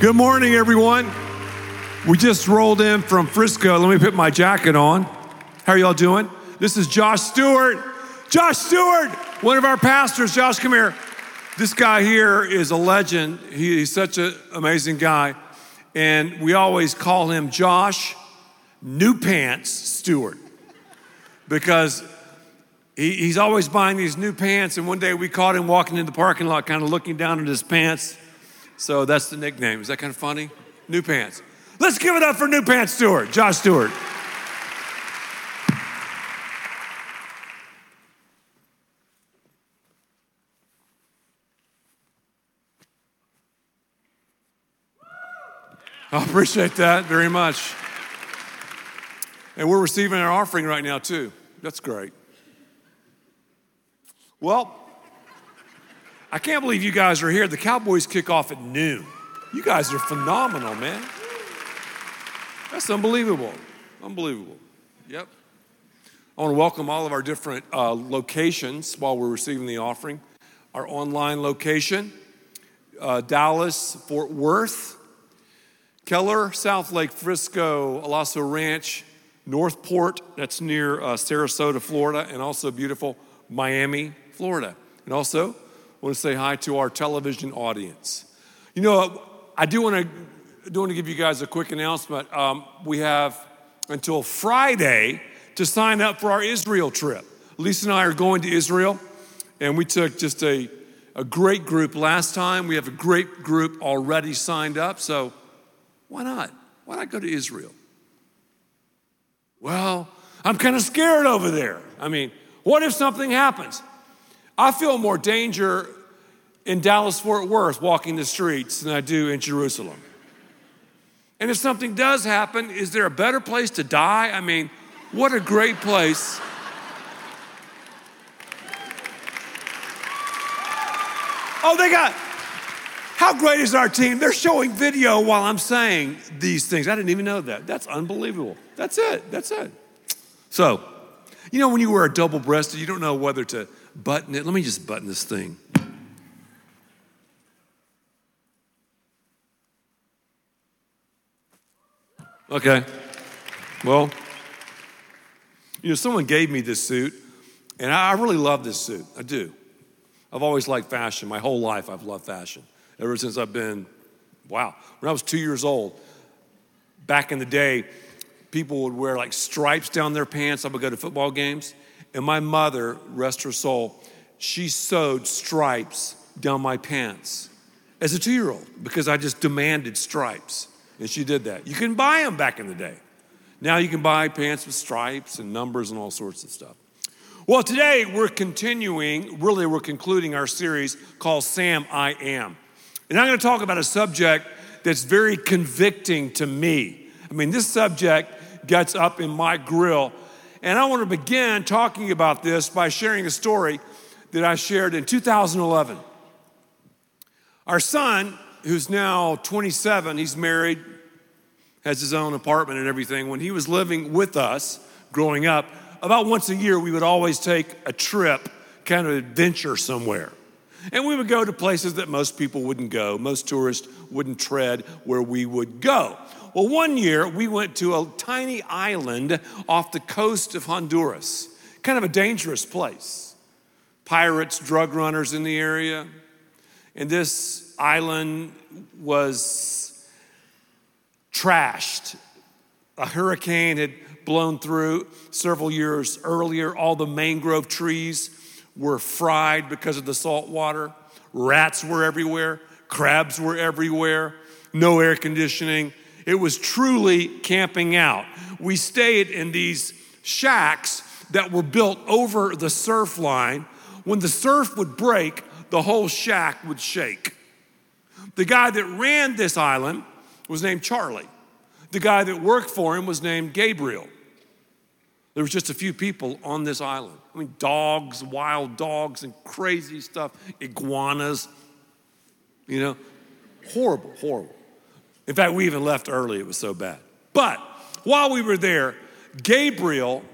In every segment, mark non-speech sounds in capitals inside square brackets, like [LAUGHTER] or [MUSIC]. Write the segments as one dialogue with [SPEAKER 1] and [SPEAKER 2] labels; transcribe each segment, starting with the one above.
[SPEAKER 1] Good morning, everyone. We just rolled in from Frisco. Let me put my jacket on. How are y'all doing? This is Josh Stewart. Josh Stewart, one of our pastors. Josh, come here. This guy here is a legend. He, he's such an amazing guy. And we always call him Josh New Pants Stewart because he, he's always buying these new pants. And one day we caught him walking in the parking lot, kind of looking down at his pants. So that's the nickname. Is that kind of funny? New Pants. Let's give it up for New Pants Stewart, Josh Stewart. I appreciate that very much. And we're receiving our offering right now, too. That's great. Well, I can't believe you guys are here. The Cowboys kick off at noon. You guys are phenomenal, man. That's unbelievable. Unbelievable. Yep. I want to welcome all of our different uh, locations while we're receiving the offering. Our online location, uh, Dallas, Fort Worth, Keller, Southlake, Frisco, Alasso Ranch, Northport, that's near uh, Sarasota, Florida, and also beautiful Miami, Florida. And also, Want to say hi to our television audience. You know, I do want to do want to give you guys a quick announcement. Um, we have until Friday to sign up for our Israel trip. Lisa and I are going to Israel, and we took just a, a great group last time. We have a great group already signed up, so why not? Why not go to Israel? Well, I'm kind of scared over there. I mean, what if something happens? I feel more danger in Dallas Fort Worth walking the streets than I do in Jerusalem. And if something does happen, is there a better place to die? I mean, what a great place. Oh, they got, how great is our team? They're showing video while I'm saying these things. I didn't even know that. That's unbelievable. That's it. That's it. So, you know, when you wear a double breasted, you don't know whether to button it. Let me just button this thing. Okay. Well, you know, someone gave me this suit, and I really love this suit. I do. I've always liked fashion. My whole life, I've loved fashion. Ever since I've been, wow, when I was two years old, back in the day, people would wear like stripes down their pants. I would go to football games, and my mother, rest her soul, she sewed stripes down my pants as a two year old because I just demanded stripes. And she did that. You can buy them back in the day. Now you can buy pants with stripes and numbers and all sorts of stuff. Well, today we're continuing, really, we're concluding our series called Sam I Am. And I'm going to talk about a subject that's very convicting to me. I mean, this subject gets up in my grill and I want to begin talking about this by sharing a story that I shared in 2011. Our son, who's now 27, he's married, has his own apartment and everything. When he was living with us growing up, about once a year we would always take a trip, kind of adventure somewhere. And we would go to places that most people wouldn't go, most tourists wouldn't tread where we would go. Well, one year we went to a tiny island off the coast of Honduras, kind of a dangerous place. Pirates, drug runners in the area. And this island was trashed. A hurricane had blown through several years earlier. All the mangrove trees were fried because of the salt water. Rats were everywhere. Crabs were everywhere. No air conditioning. It was truly camping out. We stayed in these shacks that were built over the surf line. When the surf would break, the whole shack would shake. The guy that ran this island was named Charlie. The guy that worked for him was named Gabriel. There was just a few people on this island. I mean, dogs, wild dogs, and crazy stuff, iguanas, you know, horrible, horrible. In fact, we even left early, it was so bad. But while we were there, Gabriel,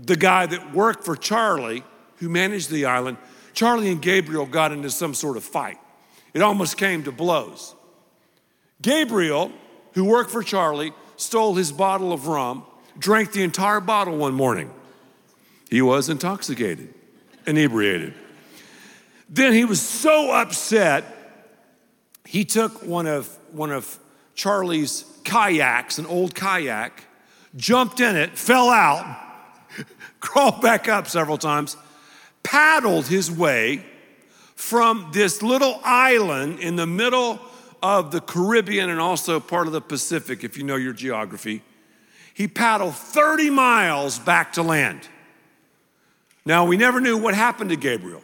[SPEAKER 1] the guy that worked for Charlie, who managed the island, Charlie and Gabriel got into some sort of fight. It almost came to blows. Gabriel, who worked for Charlie, stole his bottle of rum, drank the entire bottle one morning. He was intoxicated, inebriated. Then he was so upset, he took one of, one of Charlie's kayaks, an old kayak, jumped in it, fell out, [LAUGHS] crawled back up several times, paddled his way from this little island in the middle of the Caribbean and also part of the Pacific, if you know your geography. He paddled 30 miles back to land. Now, we never knew what happened to Gabriel.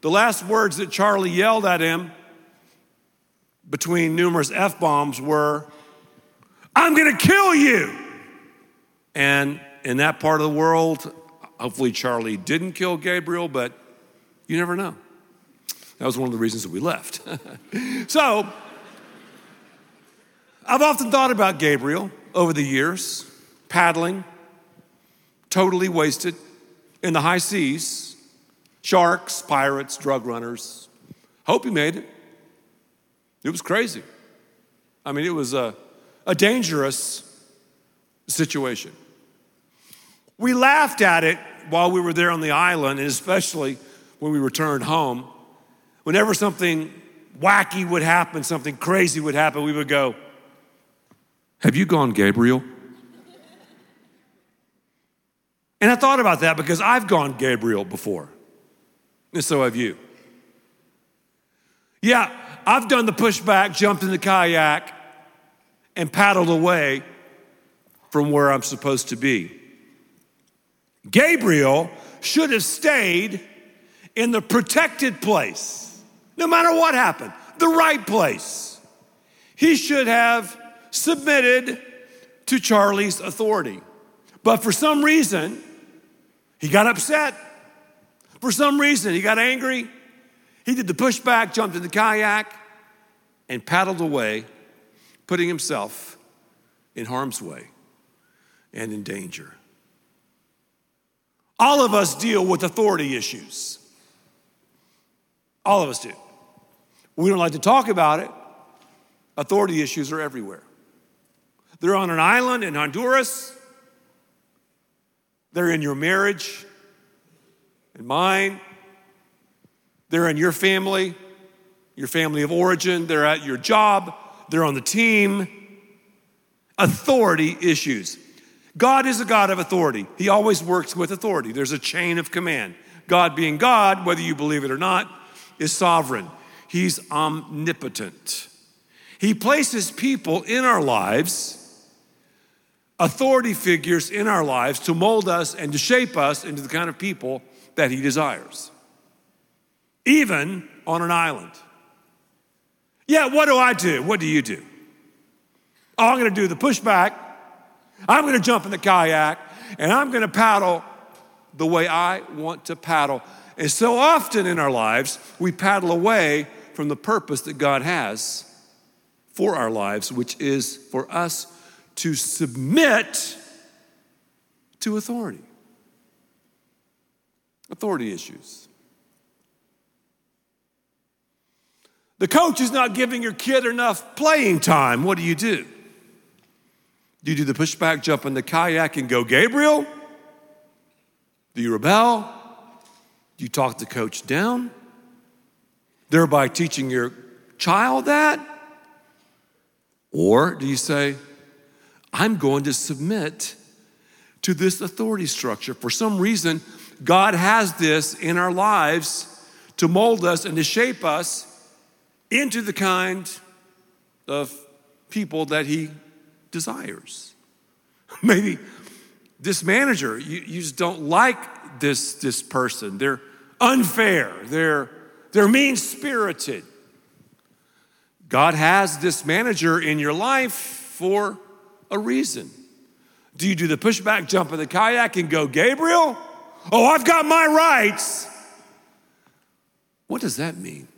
[SPEAKER 1] The last words that Charlie yelled at him between numerous F bombs were, I'm gonna kill you. And in that part of the world, hopefully Charlie didn't kill Gabriel, but you never know. That was one of the reasons that we left. [LAUGHS] so, I've often thought about Gabriel over the years, paddling, totally wasted in the high seas, sharks, pirates, drug runners. Hope he made it. It was crazy. I mean, it was a, a dangerous situation. We laughed at it while we were there on the island, and especially when we returned home. Whenever something wacky would happen, something crazy would happen, we would go, Have you gone Gabriel? And I thought about that because I've gone Gabriel before, and so have you. Yeah, I've done the pushback, jumped in the kayak, and paddled away from where I'm supposed to be. Gabriel should have stayed in the protected place, no matter what happened, the right place. He should have submitted to Charlie's authority. But for some reason, he got upset. For some reason, he got angry. He did the pushback, jumped in the kayak, and paddled away, putting himself in harm's way and in danger. All of us deal with authority issues. All of us do. We don't like to talk about it. Authority issues are everywhere. They're on an island in Honduras. They're in your marriage and mine. They're in your family, your family of origin. They're at your job. They're on the team. Authority issues. God is a God of authority. He always works with authority. There's a chain of command. God, being God, whether you believe it or not, is sovereign. He's omnipotent. He places people in our lives authority figures in our lives to mold us and to shape us into the kind of people that He desires, even on an island. Yeah, what do I do? What do you do? Oh, I'm gonna do the pushback, I'm gonna jump in the kayak, and I'm gonna paddle the way I want to paddle. And so often in our lives, we paddle away from the purpose that God has for our lives, which is for us to submit to authority. Authority issues. The coach is not giving your kid enough playing time. What do you do? Do you do the pushback, jump in the kayak, and go, Gabriel? Do you rebel? Do you talk the coach down? Thereby teaching your child that? Or do you say, I'm going to submit to this authority structure. For some reason, God has this in our lives to mold us and to shape us into the kind of people that He desires. [LAUGHS] Maybe this manager, you, you just don't like this, this person. They're unfair, they're, they're mean spirited. God has this manager in your life for a reason. Do you do the pushback, jump in the kayak, and go, Gabriel? Oh, I've got my rights. What does that mean?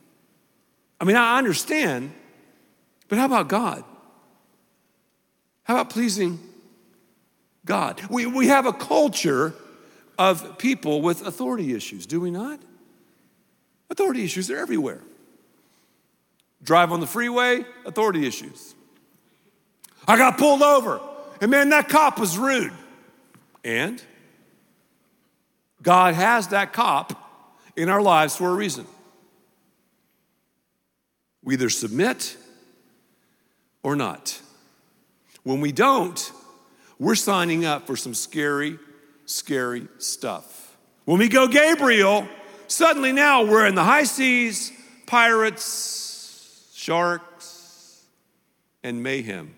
[SPEAKER 1] I mean, I understand, but how about God? How about pleasing God? We, we have a culture of people with authority issues, do we not? Authority issues are everywhere. Drive on the freeway, authority issues. I got pulled over, and man, that cop was rude. And God has that cop in our lives for a reason. We either submit or not. When we don't, we're signing up for some scary, scary stuff. When we go Gabriel, suddenly now we're in the high seas, pirates, sharks, and mayhem.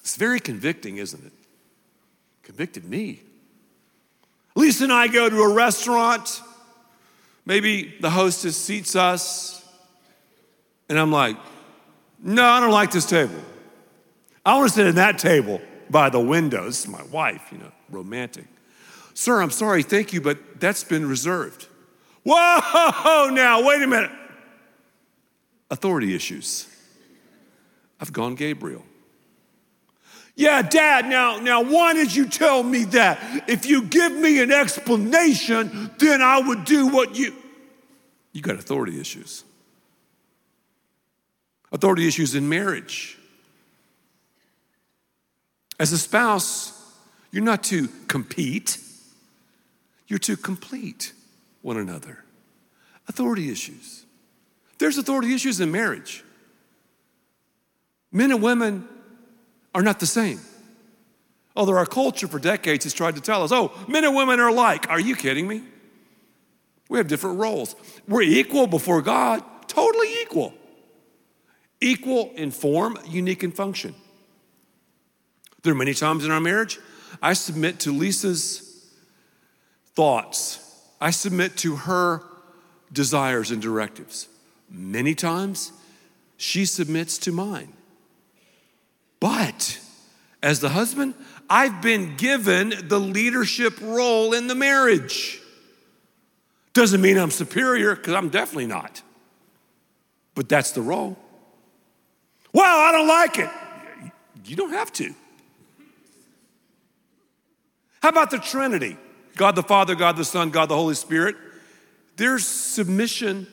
[SPEAKER 1] It's very convicting, isn't it? Convicted me. Lisa and I go to a restaurant. Maybe the hostess seats us, and I'm like, no, I don't like this table. I want to sit at that table by the window. This is my wife, you know, romantic. Sir, I'm sorry, thank you, but that's been reserved. Whoa, now, wait a minute. Authority issues. I've gone Gabriel. Yeah, Dad, now, now, why did you tell me that? If you give me an explanation, then I would do what you. You got authority issues. Authority issues in marriage. As a spouse, you're not to compete, you're to complete one another. Authority issues. There's authority issues in marriage. Men and women are not the same. Although our culture for decades has tried to tell us, oh, men and women are alike. Are you kidding me? We have different roles. We're equal before God, totally equal. Equal in form, unique in function. There are many times in our marriage I submit to Lisa's thoughts, I submit to her desires and directives. Many times she submits to mine. But as the husband, I've been given the leadership role in the marriage. Doesn't mean I'm superior, because I'm definitely not. But that's the role. Well, I don't like it. You don't have to. How about the Trinity? God the Father, God the Son, God the Holy Spirit. There's submission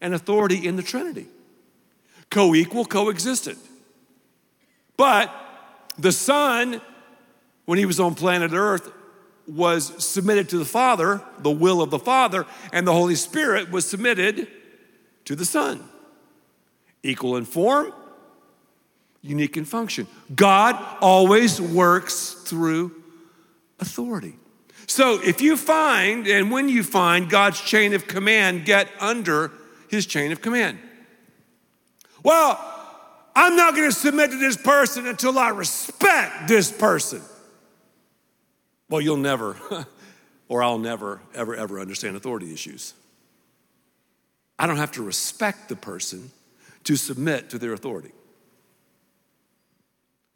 [SPEAKER 1] and authority in the Trinity. Co equal, coexistent. But the Son, when he was on planet Earth, was submitted to the Father, the will of the Father, and the Holy Spirit was submitted to the Son. Equal in form, unique in function. God always works through authority. So if you find, and when you find God's chain of command, get under his chain of command. Well, I'm not going to submit to this person until I respect this person. Well, you'll never, [LAUGHS] or I'll never, ever, ever understand authority issues. I don't have to respect the person to submit to their authority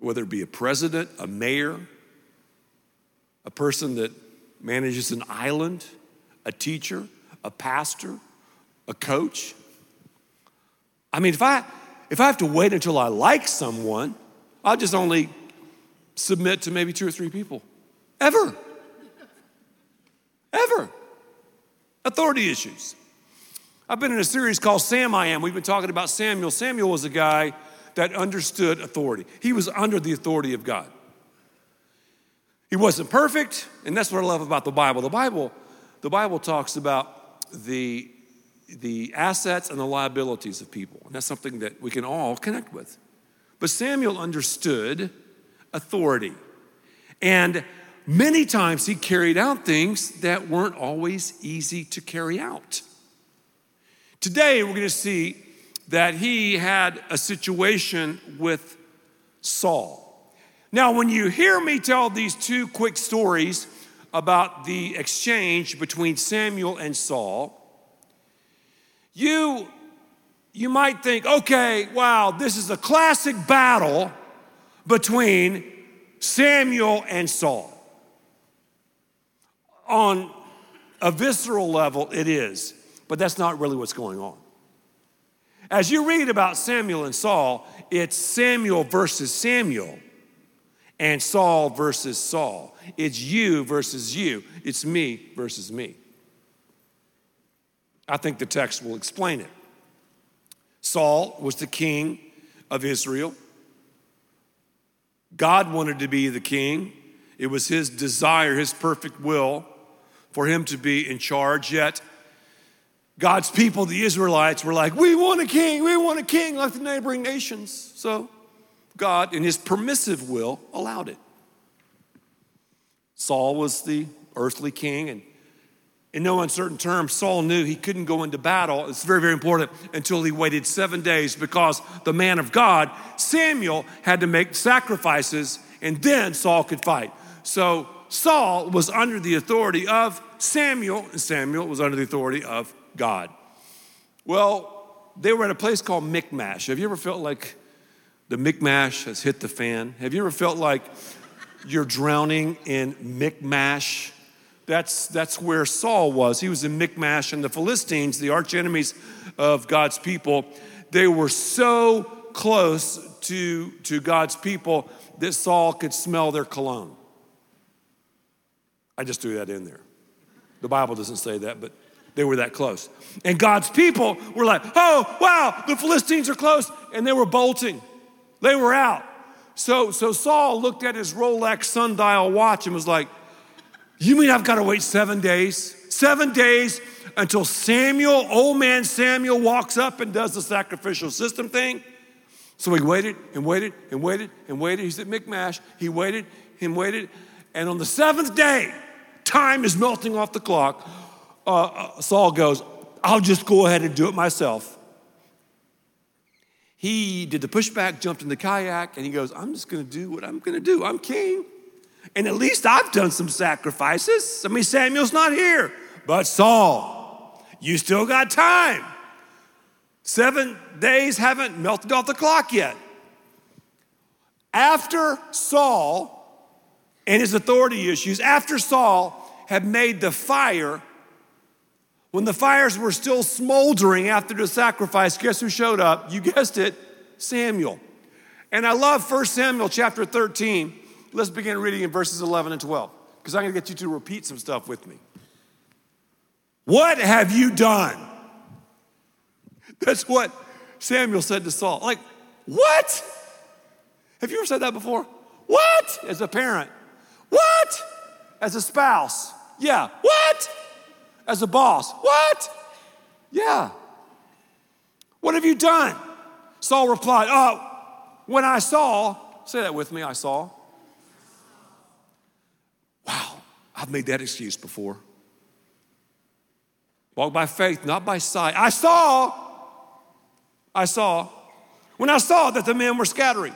[SPEAKER 1] whether it be a president, a mayor, a person that manages an island, a teacher, a pastor, a coach. I mean, if I if I have to wait until I like someone, I'll just only submit to maybe two or three people. Ever. Ever. Authority issues. I've been in a series called Sam I Am. We've been talking about Samuel. Samuel was a guy that understood authority. He was under the authority of God. He wasn't perfect, and that's what I love about the Bible. The Bible, the Bible talks about the, the assets and the liabilities of people, and that's something that we can all connect with. But Samuel understood authority, and many times he carried out things that weren't always easy to carry out. Today, we're going to see that he had a situation with Saul. Now, when you hear me tell these two quick stories about the exchange between Samuel and Saul, you, you might think, okay, wow, this is a classic battle between Samuel and Saul. On a visceral level, it is, but that's not really what's going on. As you read about Samuel and Saul, it's Samuel versus Samuel and Saul versus Saul. It's you versus you. It's me versus me. I think the text will explain it. Saul was the king of Israel. God wanted to be the king. It was his desire, his perfect will for him to be in charge. Yet, God's people, the Israelites, were like, We want a king, we want a king, like the neighboring nations. So, God, in his permissive will, allowed it. Saul was the earthly king, and in no uncertain terms, Saul knew he couldn't go into battle. It's very, very important until he waited seven days because the man of God, Samuel, had to make sacrifices and then Saul could fight. So Saul was under the authority of Samuel, and Samuel was under the authority of God. Well, they were at a place called Michmash. Have you ever felt like the Michmash has hit the fan? Have you ever felt like you're drowning in Michmash? That's, that's where Saul was. He was in Michmash, and the Philistines, the arch enemies of God's people, they were so close to, to God's people that Saul could smell their cologne. I just threw that in there. The Bible doesn't say that, but they were that close. And God's people were like, oh, wow, the Philistines are close. And they were bolting, they were out. So, so Saul looked at his Rolex sundial watch and was like, you mean I've got to wait seven days? Seven days until Samuel, old man Samuel, walks up and does the sacrificial system thing? So he waited and waited and waited and waited. He's at Michmash. He waited and waited. And on the seventh day, time is melting off the clock. Uh, uh, Saul goes, I'll just go ahead and do it myself. He did the pushback, jumped in the kayak, and he goes, I'm just gonna do what I'm gonna do. I'm king. And at least I've done some sacrifices. I mean, Samuel's not here. But Saul, you still got time. Seven days haven't melted off the clock yet. After Saul and his authority issues, after Saul had made the fire, when the fires were still smoldering after the sacrifice, guess who showed up? You guessed it, Samuel. And I love 1 Samuel chapter 13 Let's begin reading in verses 11 and 12, because I'm going to get you to repeat some stuff with me. What have you done? That's what Samuel said to Saul. Like, what? Have you ever said that before? What? As a parent. What? As a spouse. Yeah. What? As a boss. What? Yeah. What have you done? Saul replied, Oh, when I saw, say that with me, I saw. Wow, I've made that excuse before. Walk by faith, not by sight. I saw, I saw, when I saw that the men were scattering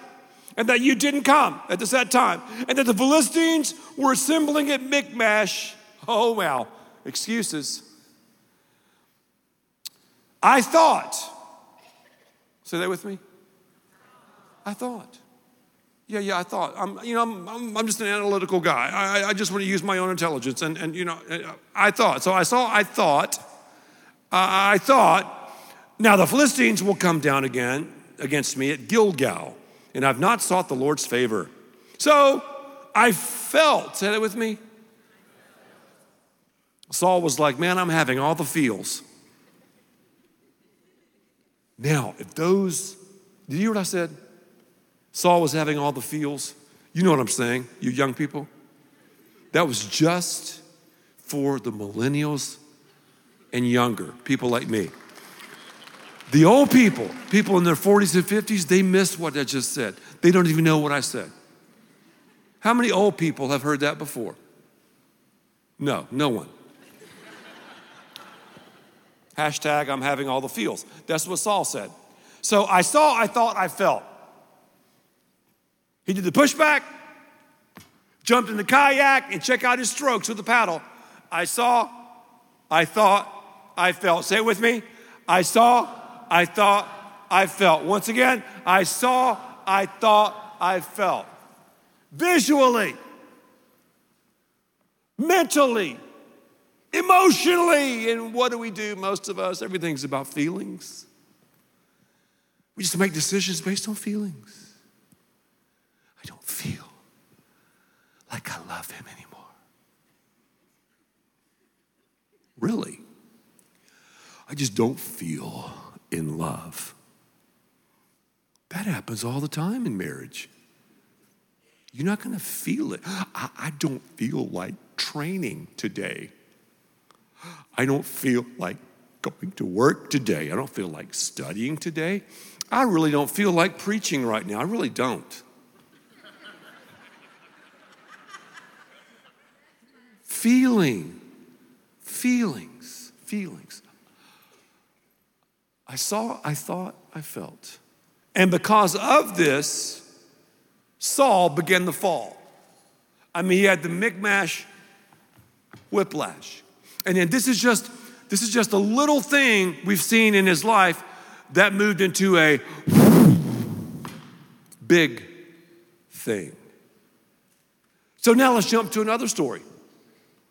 [SPEAKER 1] and that you didn't come at the set time and that the Philistines were assembling at Michmash. Oh, wow, excuses. I thought, say that with me. I thought yeah, yeah, I thought. I'm, you know, I'm, I'm, I'm just an analytical guy. I, I just want to use my own intelligence. And, and, you know, I thought. So I saw, I thought, uh, I thought, now the Philistines will come down again against me at Gilgal, and I've not sought the Lord's favor. So I felt, say that with me. Saul was like, man, I'm having all the feels. Now, if those, did you hear what I said? Saul was having all the feels. You know what I'm saying, you young people? That was just for the millennials and younger, people like me. The old people, people in their 40s and 50s, they missed what I just said. They don't even know what I said. How many old people have heard that before? No, no one. Hashtag, I'm having all the feels. That's what Saul said. So I saw, I thought, I felt. He did the pushback, jumped in the kayak, and check out his strokes with the paddle. I saw, I thought, I felt. Say it with me. I saw, I thought, I felt. Once again, I saw, I thought, I felt. Visually, mentally, emotionally. And what do we do, most of us? Everything's about feelings. We just make decisions based on feelings. I don't feel like I love him anymore. Really? I just don't feel in love. That happens all the time in marriage. You're not going to feel it. I, I don't feel like training today. I don't feel like going to work today. I don't feel like studying today. I really don't feel like preaching right now. I really don't. Feeling, feelings, feelings. I saw, I thought, I felt. And because of this, Saul began the fall. I mean, he had the Michmash whiplash. And then this is just this is just a little thing we've seen in his life that moved into a big thing. So now let's jump to another story.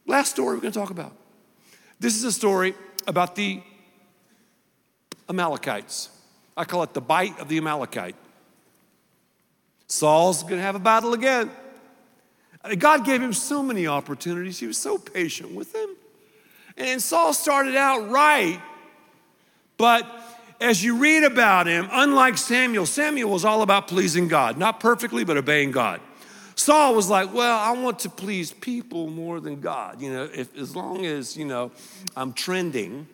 [SPEAKER 1] Last story we're going to talk about. This is a story about the Amalekites. I call it the bite of the Amalekite. Saul's going to have a battle again. God gave him so many opportunities. He was so patient with him. And Saul started out right, but as you read about him, unlike Samuel, Samuel was all about pleasing God, not perfectly, but obeying God. Saul was like, well, I want to please people more than God. You know, if, as long as, you know, I'm trending,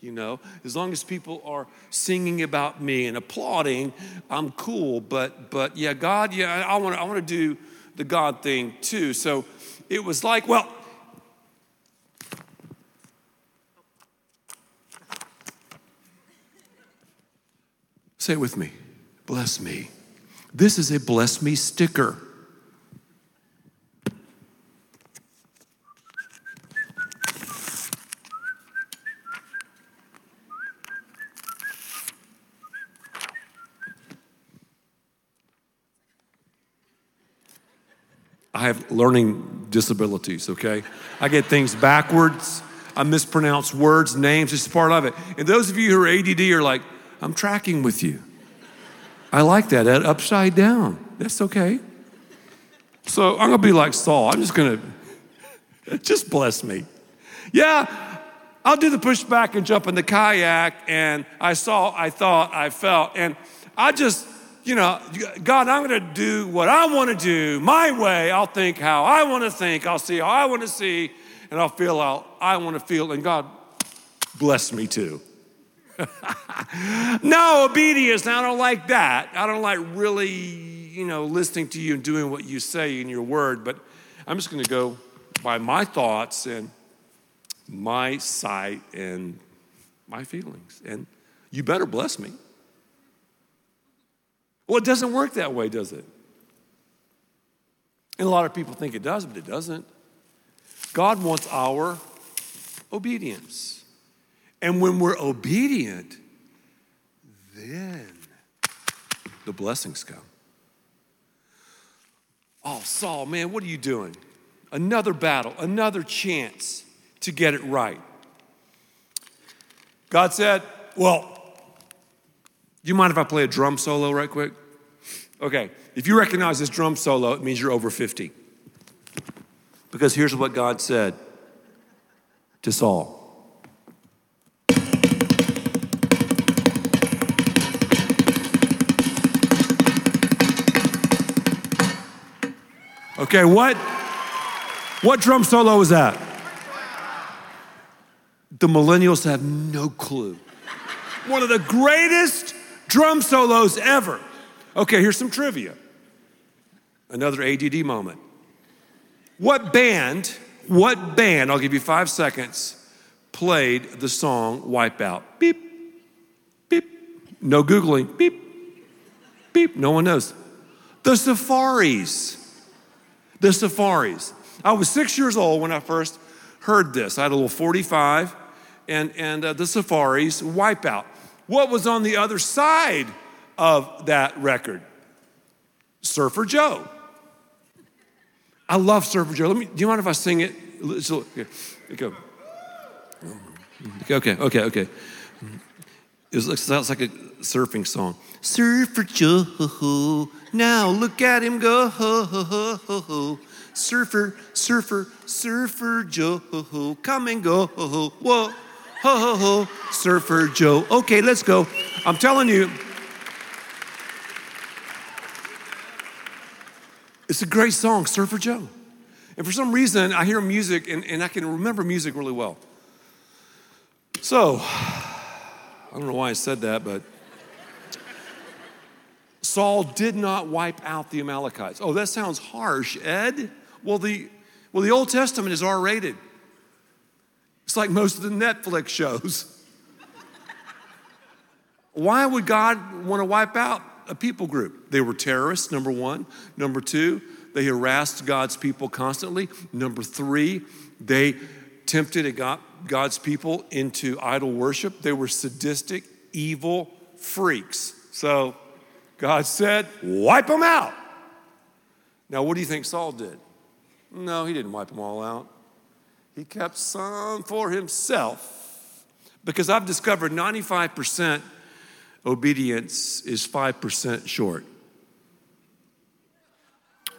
[SPEAKER 1] you know, as long as people are singing about me and applauding, I'm cool. But, but yeah, God, yeah, I want to I want to do the God thing too. So it was like, well, say it with me bless me. This is a bless me sticker. I have learning disabilities, okay? I get things backwards. I mispronounce words, names, it's part of it. And those of you who are ADD are like, I'm tracking with you. I like that, that upside down. That's okay. So I'm gonna be like Saul. I'm just gonna, [LAUGHS] just bless me. Yeah, I'll do the pushback and jump in the kayak. And I saw, I thought, I felt, and I just you know, God, I'm going to do what I want to do my way. I'll think how I want to think. I'll see how I want to see, and I'll feel how I want to feel. And God, bless me too. [LAUGHS] no, obedience. Now, I don't like that. I don't like really, you know, listening to you and doing what you say in your word. But I'm just going to go by my thoughts and my sight and my feelings. And you better bless me. Well, it doesn't work that way, does it? And a lot of people think it does, but it doesn't. God wants our obedience. And when we're obedient, then the blessings come. Oh, Saul, man, what are you doing? Another battle, another chance to get it right. God said, Well, do you mind if I play a drum solo right quick? Okay, if you recognize this drum solo, it means you're over 50. Because here's what God said to Saul. Okay, what? What drum solo was that? The millennials have no clue. One of the greatest drum solos ever. Okay, here's some trivia. Another ADD moment. What band, what band, I'll give you five seconds, played the song Wipeout? Beep, beep. No Googling. Beep, beep. No one knows. The Surfaris. The Surfaris. I was six years old when I first heard this. I had a little 45 and, and uh, the Surfaris, Wipeout. What was on the other side of that record? Surfer Joe. I love Surfer Joe. Let me, do you mind if I sing it? So, okay. Okay, okay, okay. It sounds like a surfing song. Surfer Joe, now look at him go. Ho, ho, ho, ho, ho. Surfer, surfer, surfer Joe, ho, ho. come and go. Ho, ho, whoa, ho, ho, ho, surfer Joe. Okay, let's go. I'm telling you, It's a great song, Surfer Joe. And for some reason, I hear music and, and I can remember music really well. So, I don't know why I said that, but Saul did not wipe out the Amalekites. Oh, that sounds harsh, Ed. Well, the, well, the Old Testament is R rated. It's like most of the Netflix shows. [LAUGHS] Why would God want to wipe out a people group? They were terrorists, number one. Number two, they harassed God's people constantly. Number three, they tempted God's people into idol worship. They were sadistic, evil freaks. So God said, wipe them out. Now, what do you think Saul did? No, he didn't wipe them all out. He kept some for himself because I've discovered 95% obedience is 5% short.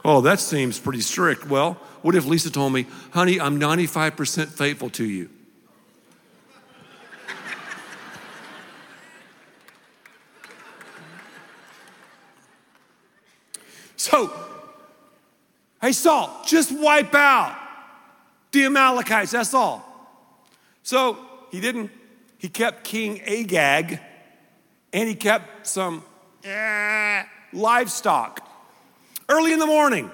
[SPEAKER 1] Oh, that seems pretty strict. Well, what if Lisa told me, honey, I'm 95% faithful to you? So, hey, Saul, just wipe out the Amalekites, that's all. So, he didn't, he kept King Agag and he kept some eh, livestock. Early in the morning,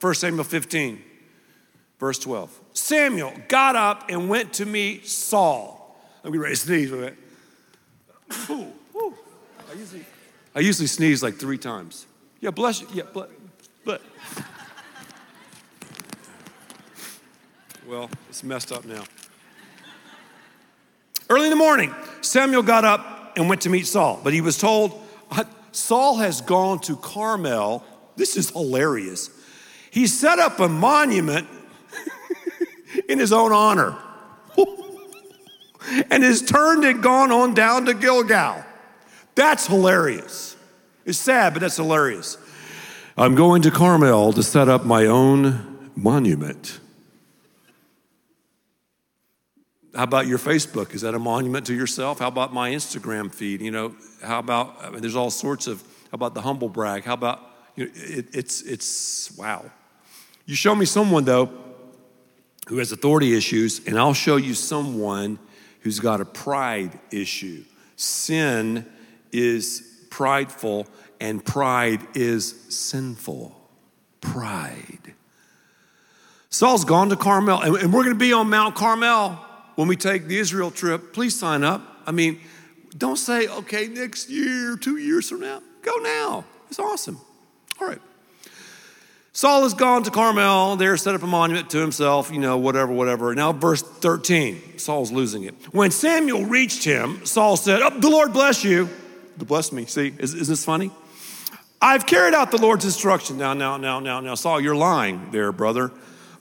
[SPEAKER 1] 1 Samuel 15, verse 12. Samuel got up and went to meet Saul. Let me raise sneeze with it. I, usually, I usually sneeze like three times. Yeah, bless you. Yeah, bless. But well, it's messed up now. Early in the morning, Samuel got up and went to meet Saul. But he was told, uh, Saul has gone to Carmel. This is hilarious. He set up a monument in his own honor and has turned and gone on down to Gilgal. That's hilarious. It's sad, but that's hilarious. I'm going to Carmel to set up my own monument. How about your Facebook? Is that a monument to yourself? How about my Instagram feed? You know, how about, I mean, there's all sorts of, how about the humble brag? How about, you know, it, it's, it's, wow. You show me someone, though, who has authority issues, and I'll show you someone who's got a pride issue. Sin is prideful, and pride is sinful. Pride. Saul's gone to Carmel, and we're going to be on Mount Carmel when we take the Israel trip, please sign up. I mean, don't say, okay, next year, two years from now. Go now. It's awesome. All right. Saul has gone to Carmel, there set up a monument to himself, you know, whatever, whatever. Now, verse 13, Saul's losing it. When Samuel reached him, Saul said, oh, The Lord bless you. To bless me. See, is, is this funny? I've carried out the Lord's instruction. Now, now, now, now, now, Saul, you're lying there, brother.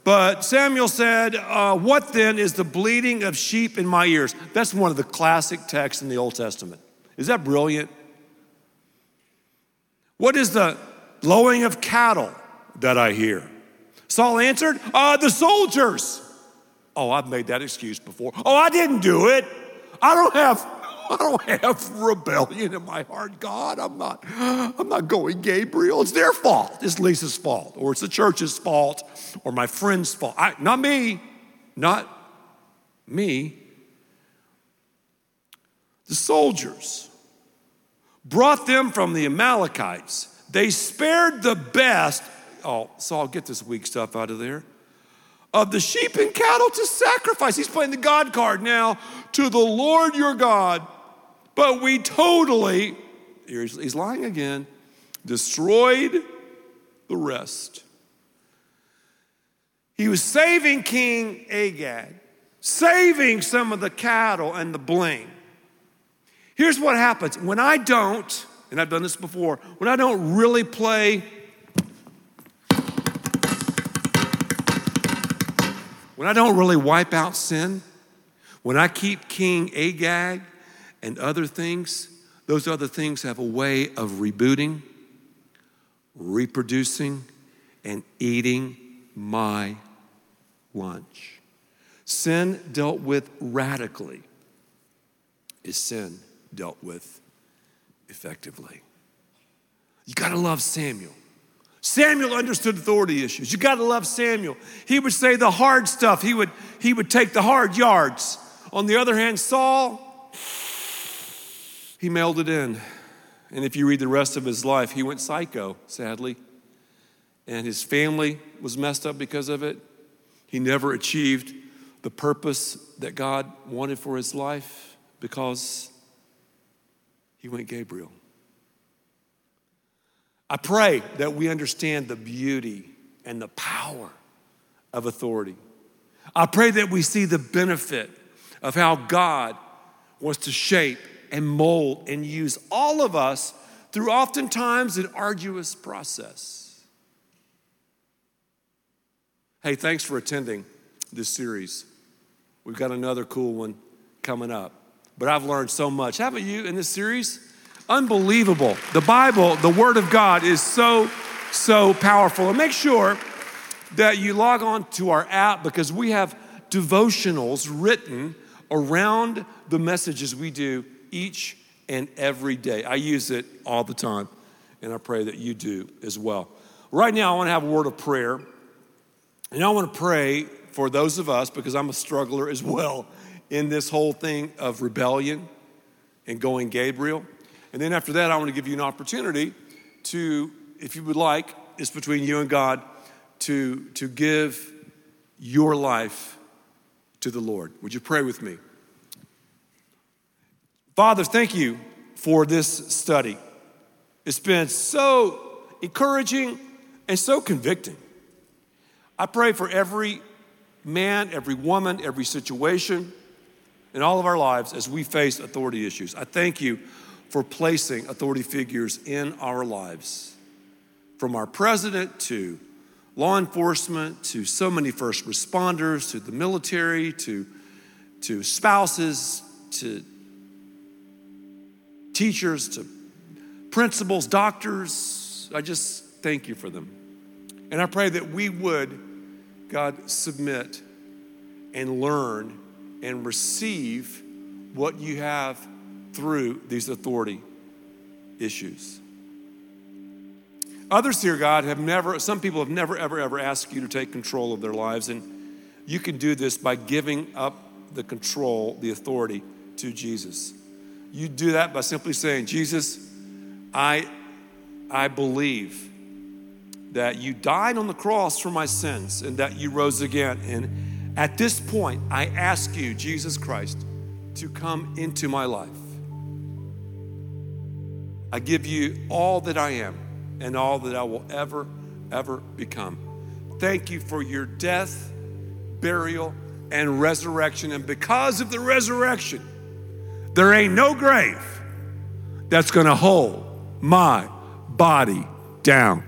[SPEAKER 1] But Samuel said, uh, What then is the bleating of sheep in my ears? That's one of the classic texts in the Old Testament. Is that brilliant? What is the lowing of cattle that I hear? Saul answered, uh, The soldiers. Oh, I've made that excuse before. Oh, I didn't do it. I don't have I don't have rebellion in my heart. God, I'm not, I'm not going Gabriel. It's their fault. It's Lisa's fault, or it's the church's fault, or my friend's fault. I, not me. Not me. The soldiers brought them from the Amalekites. They spared the best. Oh, Saul, get this weak stuff out of there of the sheep and cattle to sacrifice. He's playing the God card now to the Lord your God. But we totally, he's lying again, destroyed the rest. He was saving King Agag, saving some of the cattle and the bling. Here's what happens when I don't, and I've done this before, when I don't really play, when I don't really wipe out sin, when I keep King Agag and other things, those other things have a way of rebooting, reproducing, and eating my lunch. Sin dealt with radically is sin dealt with effectively. You got to love Samuel. Samuel understood authority issues. You got to love Samuel. He would say the hard stuff. He would he would take the hard yards. On the other hand, Saul he mailed it in. And if you read the rest of his life, he went psycho, sadly. And his family was messed up because of it. He never achieved the purpose that God wanted for his life because he went Gabriel. I pray that we understand the beauty and the power of authority. I pray that we see the benefit of how God wants to shape and mold and use all of us through oftentimes an arduous process. Hey, thanks for attending this series. We've got another cool one coming up. But I've learned so much. Haven't you in this series? Unbelievable. The Bible, the Word of God, is so, so powerful. And make sure that you log on to our app because we have devotionals written around the messages we do each and every day. I use it all the time, and I pray that you do as well. Right now, I want to have a word of prayer, and I want to pray for those of us, because I'm a struggler as well in this whole thing of rebellion and going Gabriel. And then after that, I want to give you an opportunity to, if you would like, it's between you and God, to, to give your life to the Lord. Would you pray with me? Father, thank you for this study. It's been so encouraging and so convicting. I pray for every man, every woman, every situation in all of our lives as we face authority issues. I thank you for placing authority figures in our lives, from our president to law enforcement to so many first responders to the military to, to spouses to teachers to principals, doctors. I just thank you for them. And I pray that we would God, submit and learn and receive what you have through these authority issues. Others here, God, have never, some people have never, ever, ever asked you to take control of their lives. And you can do this by giving up the control, the authority to Jesus. You do that by simply saying, Jesus, I, I believe that you died on the cross for my sins and that you rose again. And at this point, I ask you, Jesus Christ, to come into my life. I give you all that I am and all that I will ever, ever become. Thank you for your death, burial, and resurrection. And because of the resurrection, there ain't no grave that's gonna hold my body down.